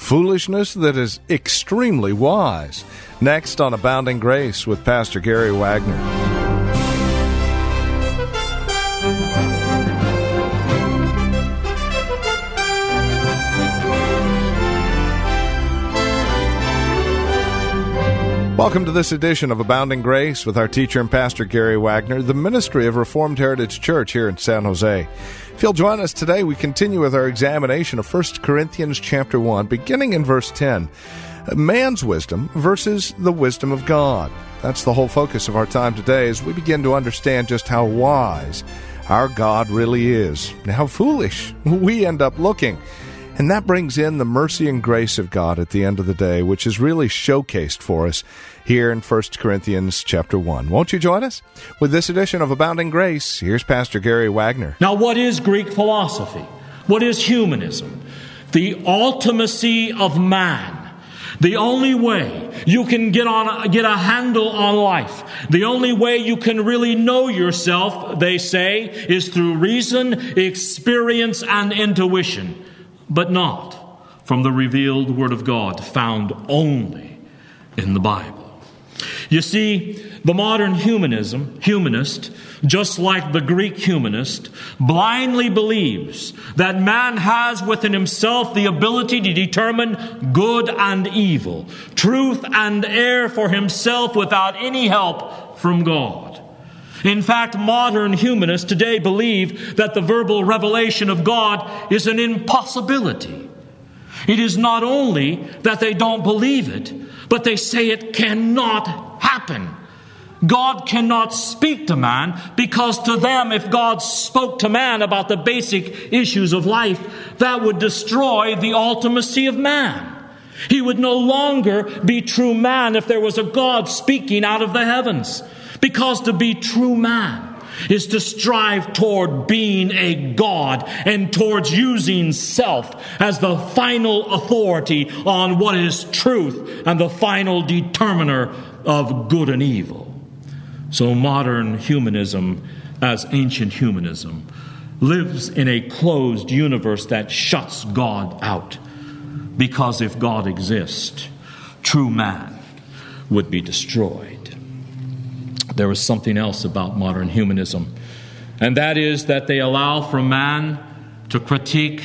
Foolishness that is extremely wise. Next on Abounding Grace with Pastor Gary Wagner. Welcome to this edition of Abounding Grace with our teacher and pastor Gary Wagner, the ministry of Reformed Heritage Church here in San Jose. If you'll join us today, we continue with our examination of 1 Corinthians chapter 1, beginning in verse 10. Man's wisdom versus the wisdom of God. That's the whole focus of our time today as we begin to understand just how wise our God really is, and how foolish we end up looking. And that brings in the mercy and grace of God at the end of the day, which is really showcased for us here in 1 Corinthians chapter 1. Won't you join us? With this edition of Abounding Grace, here's Pastor Gary Wagner. Now, what is Greek philosophy? What is humanism? The ultimacy of man. The only way you can get on get a handle on life, the only way you can really know yourself, they say, is through reason, experience and intuition but not from the revealed Word of God found only in the Bible. You see, the modern humanism, humanist, just like the Greek humanist, blindly believes that man has within himself the ability to determine good and evil, truth and error for himself without any help from God. In fact, modern humanists today believe that the verbal revelation of God is an impossibility. It is not only that they don't believe it, but they say it cannot happen. God cannot speak to man because to them, if God spoke to man about the basic issues of life, that would destroy the ultimacy of man. He would no longer be true man if there was a God speaking out of the heavens. Because to be true man is to strive toward being a God and towards using self as the final authority on what is truth and the final determiner of good and evil. So modern humanism, as ancient humanism, lives in a closed universe that shuts God out. Because if God exists, true man would be destroyed there was something else about modern humanism, and that is that they allow for man to critique,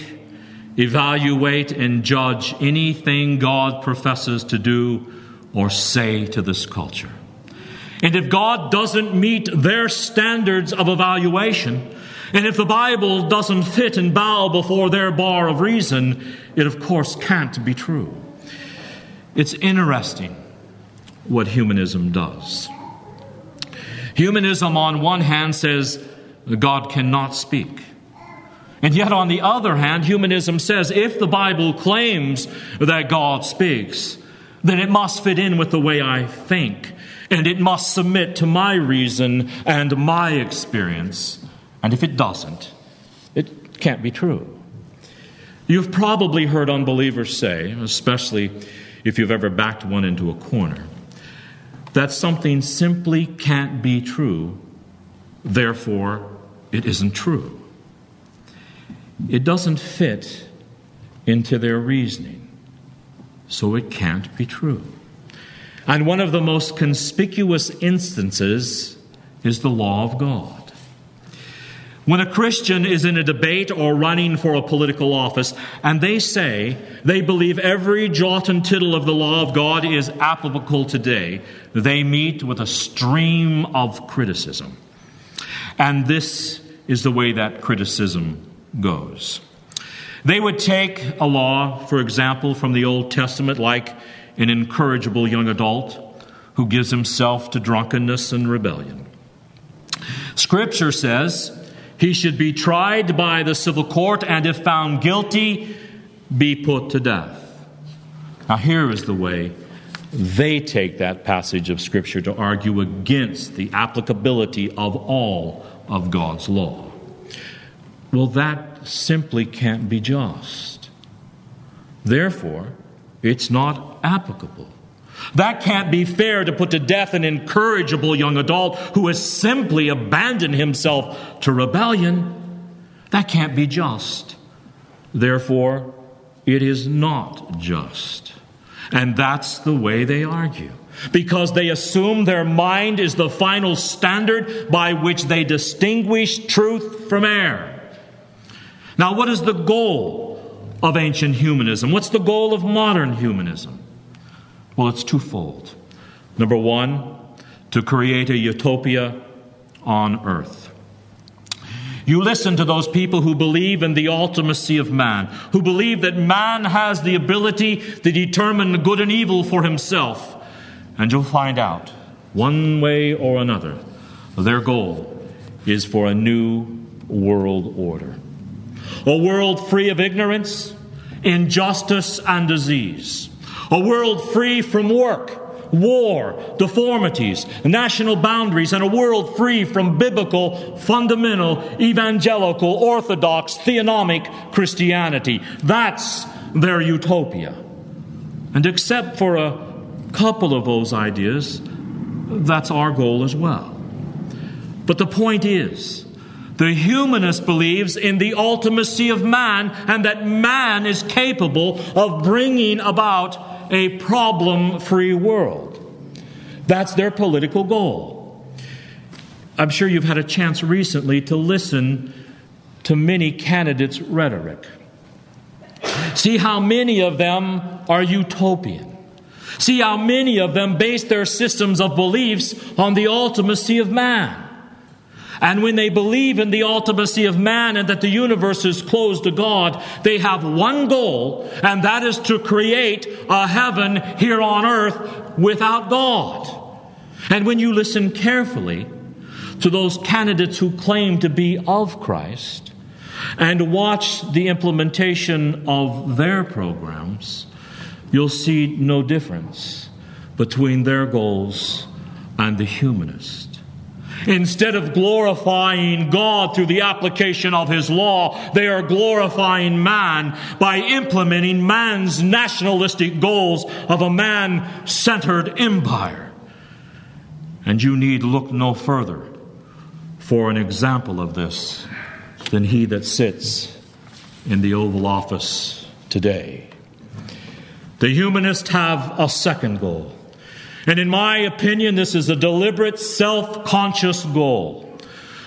evaluate, and judge anything God professes to do or say to this culture. And if God doesn't meet their standards of evaluation, and if the Bible doesn't fit and bow before their bar of reason, it of course can't be true. It's interesting what humanism does. Humanism, on one hand, says God cannot speak. And yet, on the other hand, humanism says if the Bible claims that God speaks, then it must fit in with the way I think, and it must submit to my reason and my experience. And if it doesn't, it can't be true. You've probably heard unbelievers say, especially if you've ever backed one into a corner, that something simply can't be true, therefore it isn't true. It doesn't fit into their reasoning, so it can't be true. And one of the most conspicuous instances is the law of God. When a Christian is in a debate or running for a political office, and they say they believe every jot and tittle of the law of God is applicable today, they meet with a stream of criticism. And this is the way that criticism goes. They would take a law, for example, from the Old Testament, like an incorrigible young adult who gives himself to drunkenness and rebellion. Scripture says, he should be tried by the civil court, and if found guilty, be put to death. Now, here is the way they take that passage of Scripture to argue against the applicability of all of God's law. Well, that simply can't be just. Therefore, it's not applicable. That can't be fair to put to death an incorrigible young adult who has simply abandoned himself to rebellion. That can't be just. Therefore, it is not just. And that's the way they argue. Because they assume their mind is the final standard by which they distinguish truth from error. Now, what is the goal of ancient humanism? What's the goal of modern humanism? Well, it's twofold. Number one, to create a utopia on earth. You listen to those people who believe in the ultimacy of man, who believe that man has the ability to determine good and evil for himself, and you'll find out, one way or another, their goal is for a new world order. A world free of ignorance, injustice, and disease. A world free from work war, deformities, national boundaries, and a world free from biblical, fundamental, evangelical, orthodox, theonomic Christianity. That's their utopia. And except for a couple of those ideas, that's our goal as well. But the point is, the humanist believes in the ultimacy of man and that man is capable of bringing about a problem free world. That's their political goal. I'm sure you've had a chance recently to listen to many candidates' rhetoric. See how many of them are utopian. See how many of them base their systems of beliefs on the ultimacy of man. And when they believe in the ultimacy of man and that the universe is closed to God, they have one goal, and that is to create a heaven here on earth without God. And when you listen carefully to those candidates who claim to be of Christ and watch the implementation of their programs, you'll see no difference between their goals and the humanist. Instead of glorifying God through the application of His law, they are glorifying man by implementing man's nationalistic goals of a man centered empire. And you need look no further for an example of this than he that sits in the Oval Office today. The humanists have a second goal. And in my opinion, this is a deliberate, self conscious goal.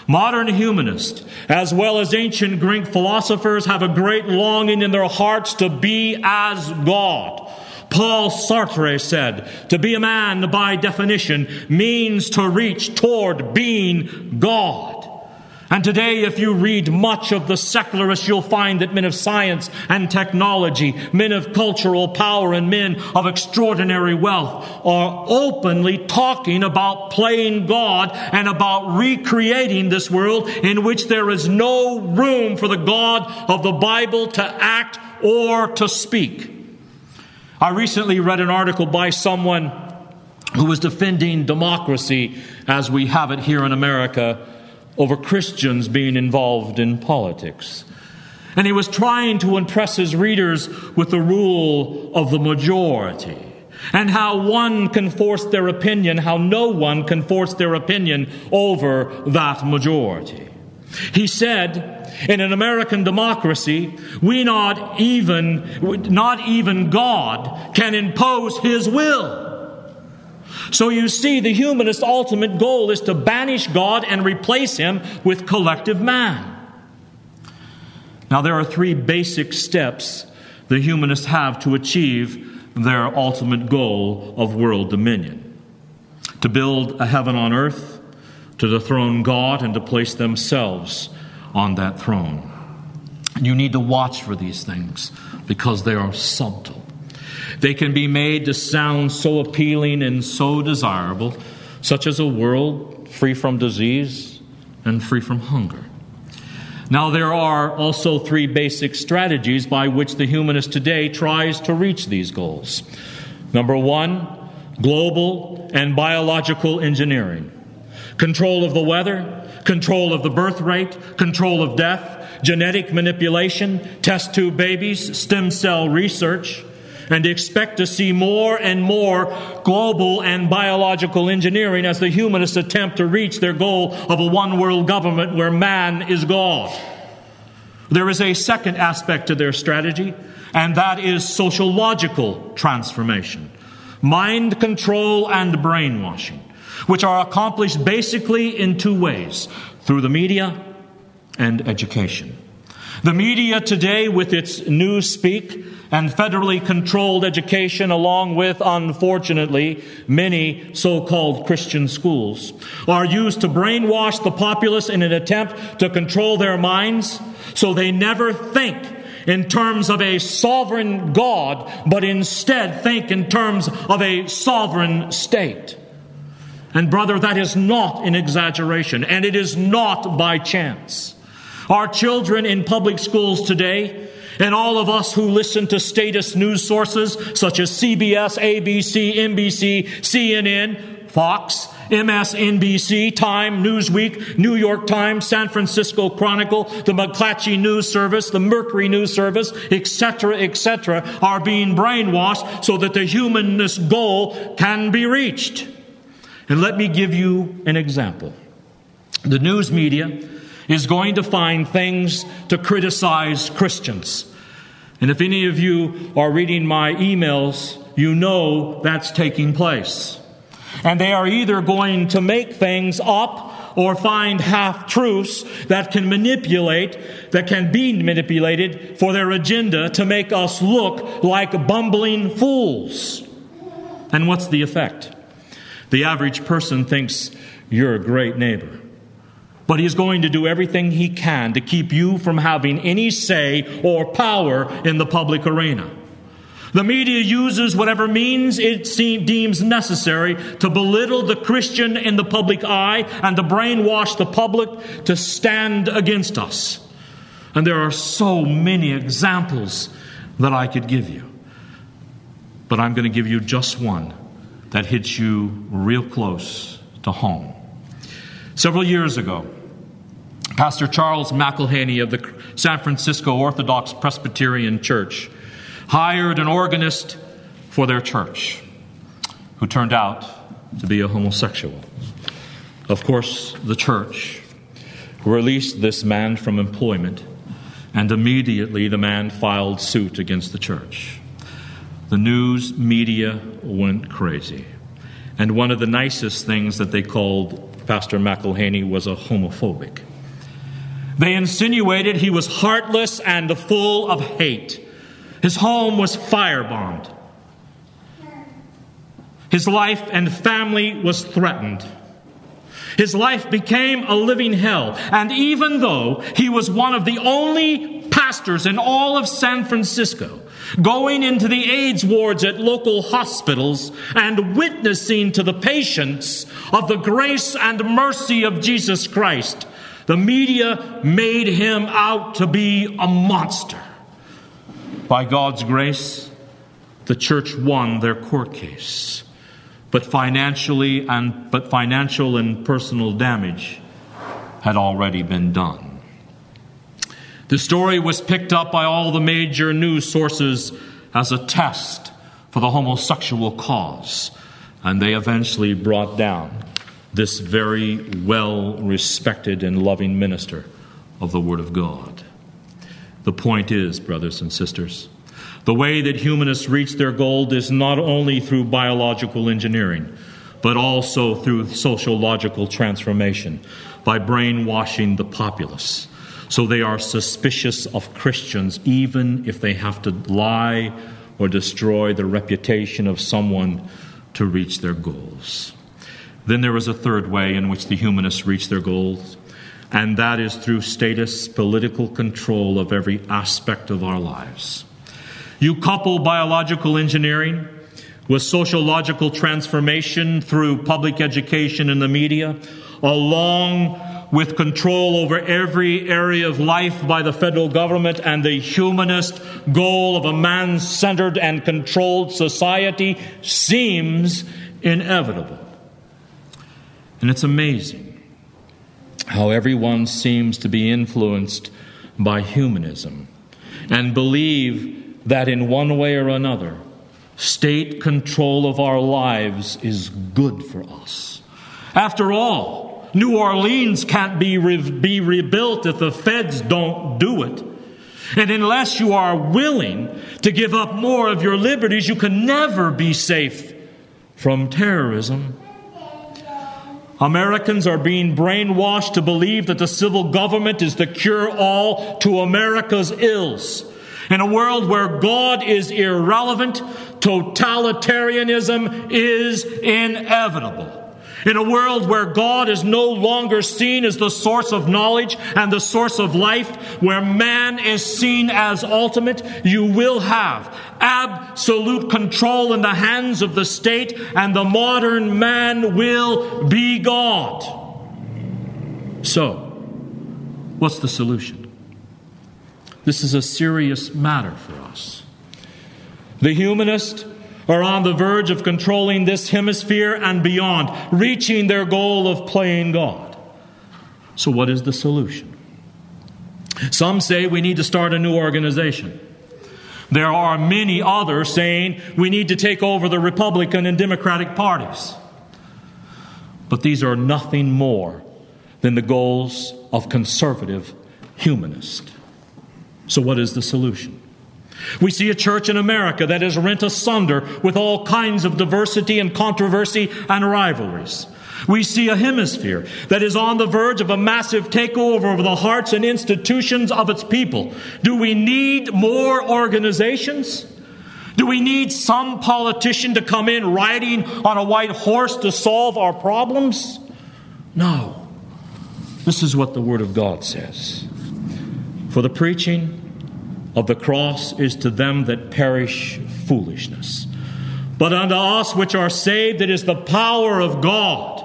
Modern humanists, as well as ancient Greek philosophers, have a great longing in their hearts to be as God. Paul Sartre said, to be a man by definition means to reach toward being God. And today, if you read much of the secularists, you'll find that men of science and technology, men of cultural power, and men of extraordinary wealth are openly talking about playing God and about recreating this world in which there is no room for the God of the Bible to act or to speak. I recently read an article by someone who was defending democracy as we have it here in America over Christians being involved in politics. And he was trying to impress his readers with the rule of the majority and how one can force their opinion, how no one can force their opinion over that majority. He said, in an American democracy, we not even, not even God can impose His will. So you see, the humanist ultimate goal is to banish God and replace Him with collective man. Now, there are three basic steps the humanists have to achieve their ultimate goal of world dominion to build a heaven on earth, to dethrone God, and to place themselves on that throne. You need to watch for these things because they are subtle. They can be made to sound so appealing and so desirable, such as a world free from disease and free from hunger. Now, there are also three basic strategies by which the humanist today tries to reach these goals. Number one, global and biological engineering. Control of the weather, control of the birth rate, control of death, genetic manipulation, test tube babies, stem cell research, and expect to see more and more global and biological engineering as the humanists attempt to reach their goal of a one world government where man is God. There is a second aspect to their strategy, and that is sociological transformation, mind control and brainwashing, which are accomplished basically in two ways through the media and education. The media today, with its newspeak and federally controlled education, along with, unfortunately, many so called Christian schools, are used to brainwash the populace in an attempt to control their minds so they never think in terms of a sovereign God, but instead think in terms of a sovereign state. And, brother, that is not an exaggeration, and it is not by chance. Our children in public schools today, and all of us who listen to status news sources such as CBS, ABC, NBC, CNN, Fox, MSNBC, Time, Newsweek, New York Times, San Francisco Chronicle, the McClatchy News Service, the Mercury News Service, etc., etc., are being brainwashed so that the humanist goal can be reached. And let me give you an example. The news media is going to find things to criticize Christians. And if any of you are reading my emails, you know that's taking place. And they are either going to make things up or find half truths that can manipulate, that can be manipulated for their agenda to make us look like bumbling fools. And what's the effect? The average person thinks you're a great neighbor but he's going to do everything he can to keep you from having any say or power in the public arena. The media uses whatever means it deems necessary to belittle the Christian in the public eye and to brainwash the public to stand against us. And there are so many examples that I could give you. But I'm going to give you just one that hits you real close to home. Several years ago, Pastor Charles McIlhenny of the San Francisco Orthodox Presbyterian Church hired an organist for their church who turned out to be a homosexual. Of course, the church released this man from employment, and immediately the man filed suit against the church. The news media went crazy. And one of the nicest things that they called Pastor McIlhenny was a homophobic. They insinuated he was heartless and full of hate. His home was firebombed. His life and family was threatened. His life became a living hell. And even though he was one of the only pastors in all of San Francisco going into the AIDS wards at local hospitals and witnessing to the patients of the grace and mercy of Jesus Christ, the media made him out to be a monster. By God's grace, the church won their court case. But financially and but financial and personal damage had already been done. The story was picked up by all the major news sources as a test for the homosexual cause, and they eventually brought down this very well respected and loving minister of the Word of God. The point is, brothers and sisters, the way that humanists reach their goal is not only through biological engineering, but also through sociological transformation by brainwashing the populace. So they are suspicious of Christians, even if they have to lie or destroy the reputation of someone to reach their goals. Then there is a third way in which the humanists reach their goals, and that is through status political control of every aspect of our lives. You couple biological engineering with sociological transformation through public education and the media, along with control over every area of life by the federal government and the humanist goal of a man centered and controlled society seems inevitable. And it's amazing how everyone seems to be influenced by humanism and believe that in one way or another, state control of our lives is good for us. After all, New Orleans can't be, re- be rebuilt if the feds don't do it. And unless you are willing to give up more of your liberties, you can never be safe from terrorism. Americans are being brainwashed to believe that the civil government is the cure all to America's ills. In a world where God is irrelevant, totalitarianism is inevitable. In a world where God is no longer seen as the source of knowledge and the source of life, where man is seen as ultimate, you will have absolute control in the hands of the state, and the modern man will be God. So, what's the solution? This is a serious matter for us. The humanist are on the verge of controlling this hemisphere and beyond, reaching their goal of playing God. So, what is the solution? Some say we need to start a new organization. There are many others saying we need to take over the Republican and Democratic parties. But these are nothing more than the goals of conservative humanists. So, what is the solution? We see a church in America that is rent asunder with all kinds of diversity and controversy and rivalries. We see a hemisphere that is on the verge of a massive takeover of the hearts and institutions of its people. Do we need more organizations? Do we need some politician to come in riding on a white horse to solve our problems? No. This is what the Word of God says. For the preaching, of the cross is to them that perish foolishness. But unto us which are saved, it is the power of God.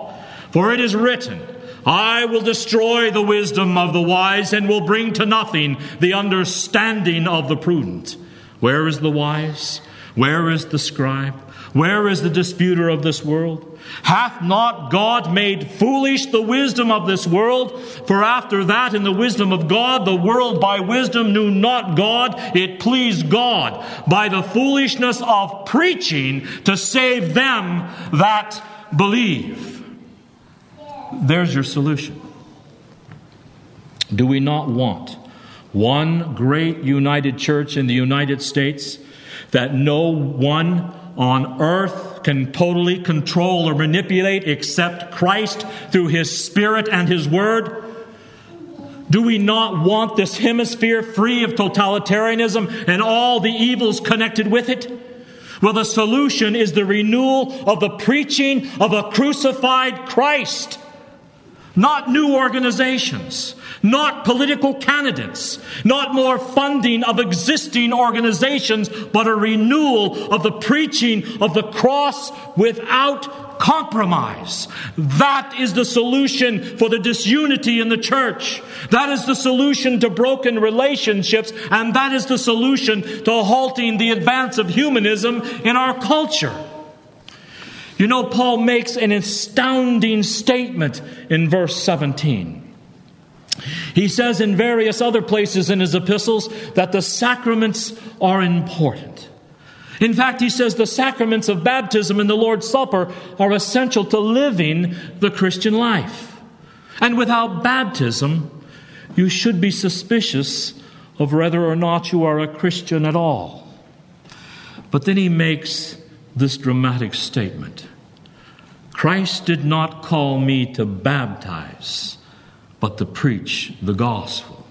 For it is written, I will destroy the wisdom of the wise and will bring to nothing the understanding of the prudent. Where is the wise? Where is the scribe? Where is the disputer of this world? Hath not God made foolish the wisdom of this world? For after that, in the wisdom of God, the world by wisdom knew not God. It pleased God by the foolishness of preaching to save them that believe. There's your solution. Do we not want one great united church in the United States that no one on earth can totally control or manipulate except Christ through His Spirit and His Word? Do we not want this hemisphere free of totalitarianism and all the evils connected with it? Well, the solution is the renewal of the preaching of a crucified Christ, not new organizations, not political candidates, not more funding of existing organizations, but a renewal of the preaching of the cross without compromise. That is the solution for the disunity in the church. That is the solution to broken relationships, and that is the solution to halting the advance of humanism in our culture. You know, Paul makes an astounding statement in verse 17. He says in various other places in his epistles that the sacraments are important. In fact, he says the sacraments of baptism and the Lord's Supper are essential to living the Christian life. And without baptism, you should be suspicious of whether or not you are a Christian at all. But then he makes this dramatic statement Christ did not call me to baptize but to preach the gospel.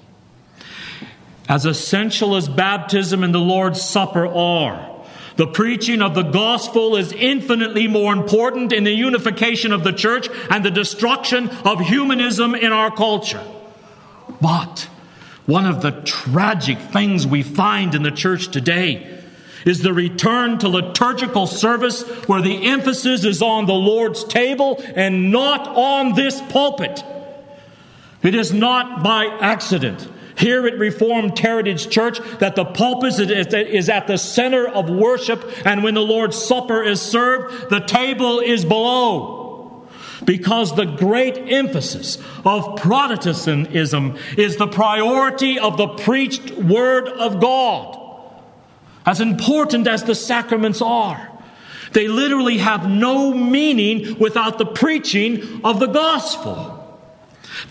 As essential as baptism and the Lord's Supper are, the preaching of the gospel is infinitely more important in the unification of the church and the destruction of humanism in our culture. But one of the tragic things we find in the church today is the return to liturgical service where the emphasis is on the Lord's table and not on this pulpit. It is not by accident here at Reformed Heritage Church that the pulpit is at the center of worship, and when the Lord's Supper is served, the table is below. Because the great emphasis of Protestantism is the priority of the preached Word of God. As important as the sacraments are, they literally have no meaning without the preaching of the gospel.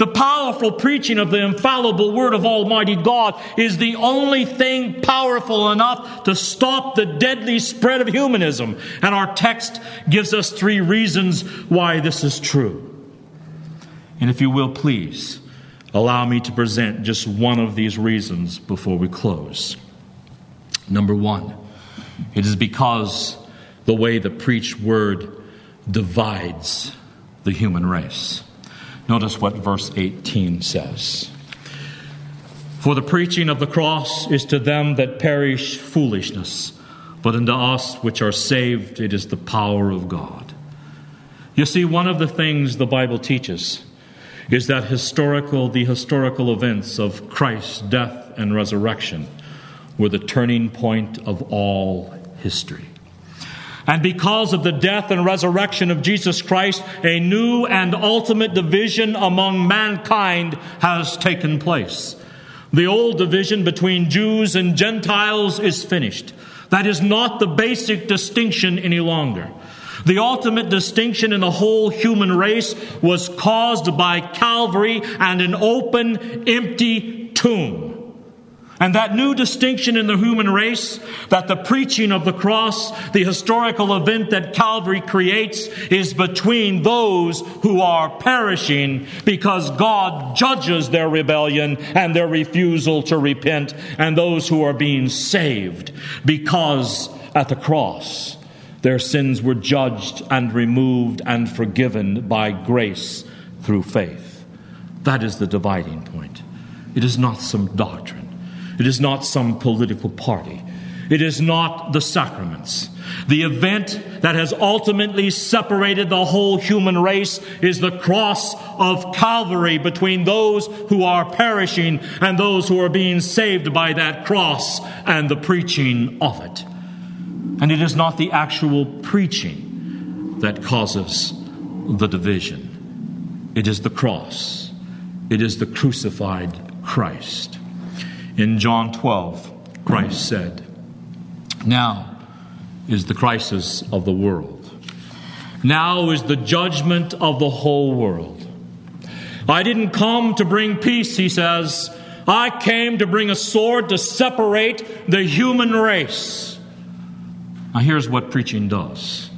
The powerful preaching of the infallible Word of Almighty God is the only thing powerful enough to stop the deadly spread of humanism. And our text gives us three reasons why this is true. And if you will, please allow me to present just one of these reasons before we close. Number one, it is because the way the preached word divides the human race. Notice what verse 18 says. For the preaching of the cross is to them that perish foolishness, but unto us which are saved it is the power of God. You see, one of the things the Bible teaches is that historical, the historical events of Christ's death and resurrection were the turning point of all history. And because of the death and resurrection of Jesus Christ, a new and ultimate division among mankind has taken place. The old division between Jews and Gentiles is finished. That is not the basic distinction any longer. The ultimate distinction in the whole human race was caused by Calvary and an open, empty tomb. And that new distinction in the human race, that the preaching of the cross, the historical event that Calvary creates, is between those who are perishing because God judges their rebellion and their refusal to repent, and those who are being saved because at the cross their sins were judged and removed and forgiven by grace through faith. That is the dividing point. It is not some doctrine. It is not some political party. It is not the sacraments. The event that has ultimately separated the whole human race is the cross of Calvary between those who are perishing and those who are being saved by that cross and the preaching of it. And it is not the actual preaching that causes the division, it is the cross, it is the crucified Christ. In John 12, Christ said, Now is the crisis of the world. Now is the judgment of the whole world. I didn't come to bring peace, he says. I came to bring a sword to separate the human race. Now, here's what preaching does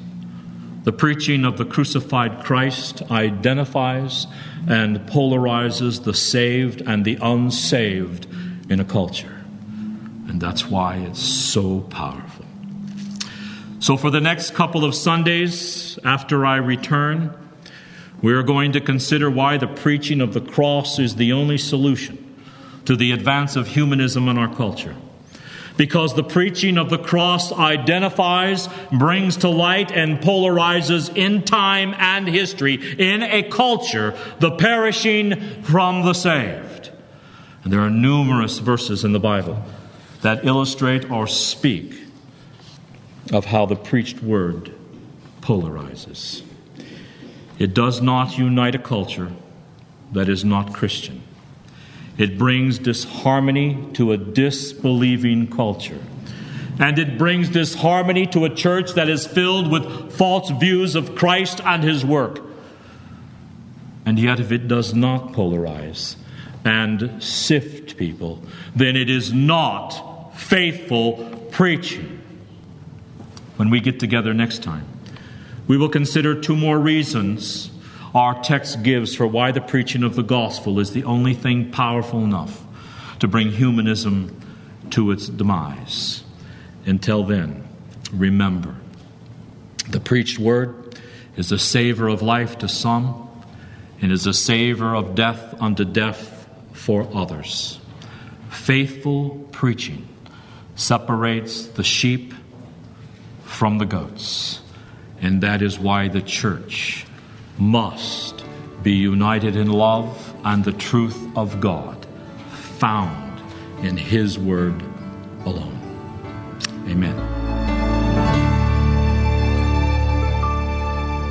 the preaching of the crucified Christ identifies and polarizes the saved and the unsaved in a culture. And that's why it's so powerful. So, for the next couple of Sundays after I return, we are going to consider why the preaching of the cross is the only solution to the advance of humanism in our culture. Because the preaching of the cross identifies, brings to light, and polarizes in time and history, in a culture, the perishing from the saved. And there are numerous verses in the Bible that illustrate or speak of how the preached word polarizes. It does not unite a culture that is not Christian. It brings disharmony to a disbelieving culture. And it brings disharmony to a church that is filled with false views of Christ and his work. And yet, if it does not polarize, and sift people, then it is not faithful preaching. When we get together next time, we will consider two more reasons our text gives for why the preaching of the gospel is the only thing powerful enough to bring humanism to its demise. Until then, remember the preached word is a savor of life to some and is a savor of death unto death for others. Faithful preaching separates the sheep from the goats, and that is why the church must be united in love and the truth of God found in His Word alone. Amen.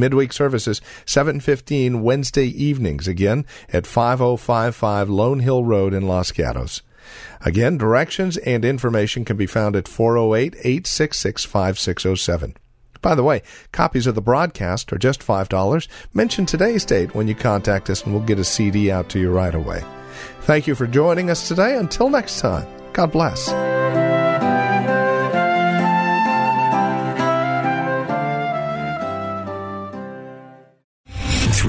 Midweek services 7:15 Wednesday evenings again at 5055 Lone Hill Road in Los Gatos. Again, directions and information can be found at 408-866-5607. By the way, copies of the broadcast are just $5. Mention today's date when you contact us and we'll get a CD out to you right away. Thank you for joining us today. Until next time, God bless.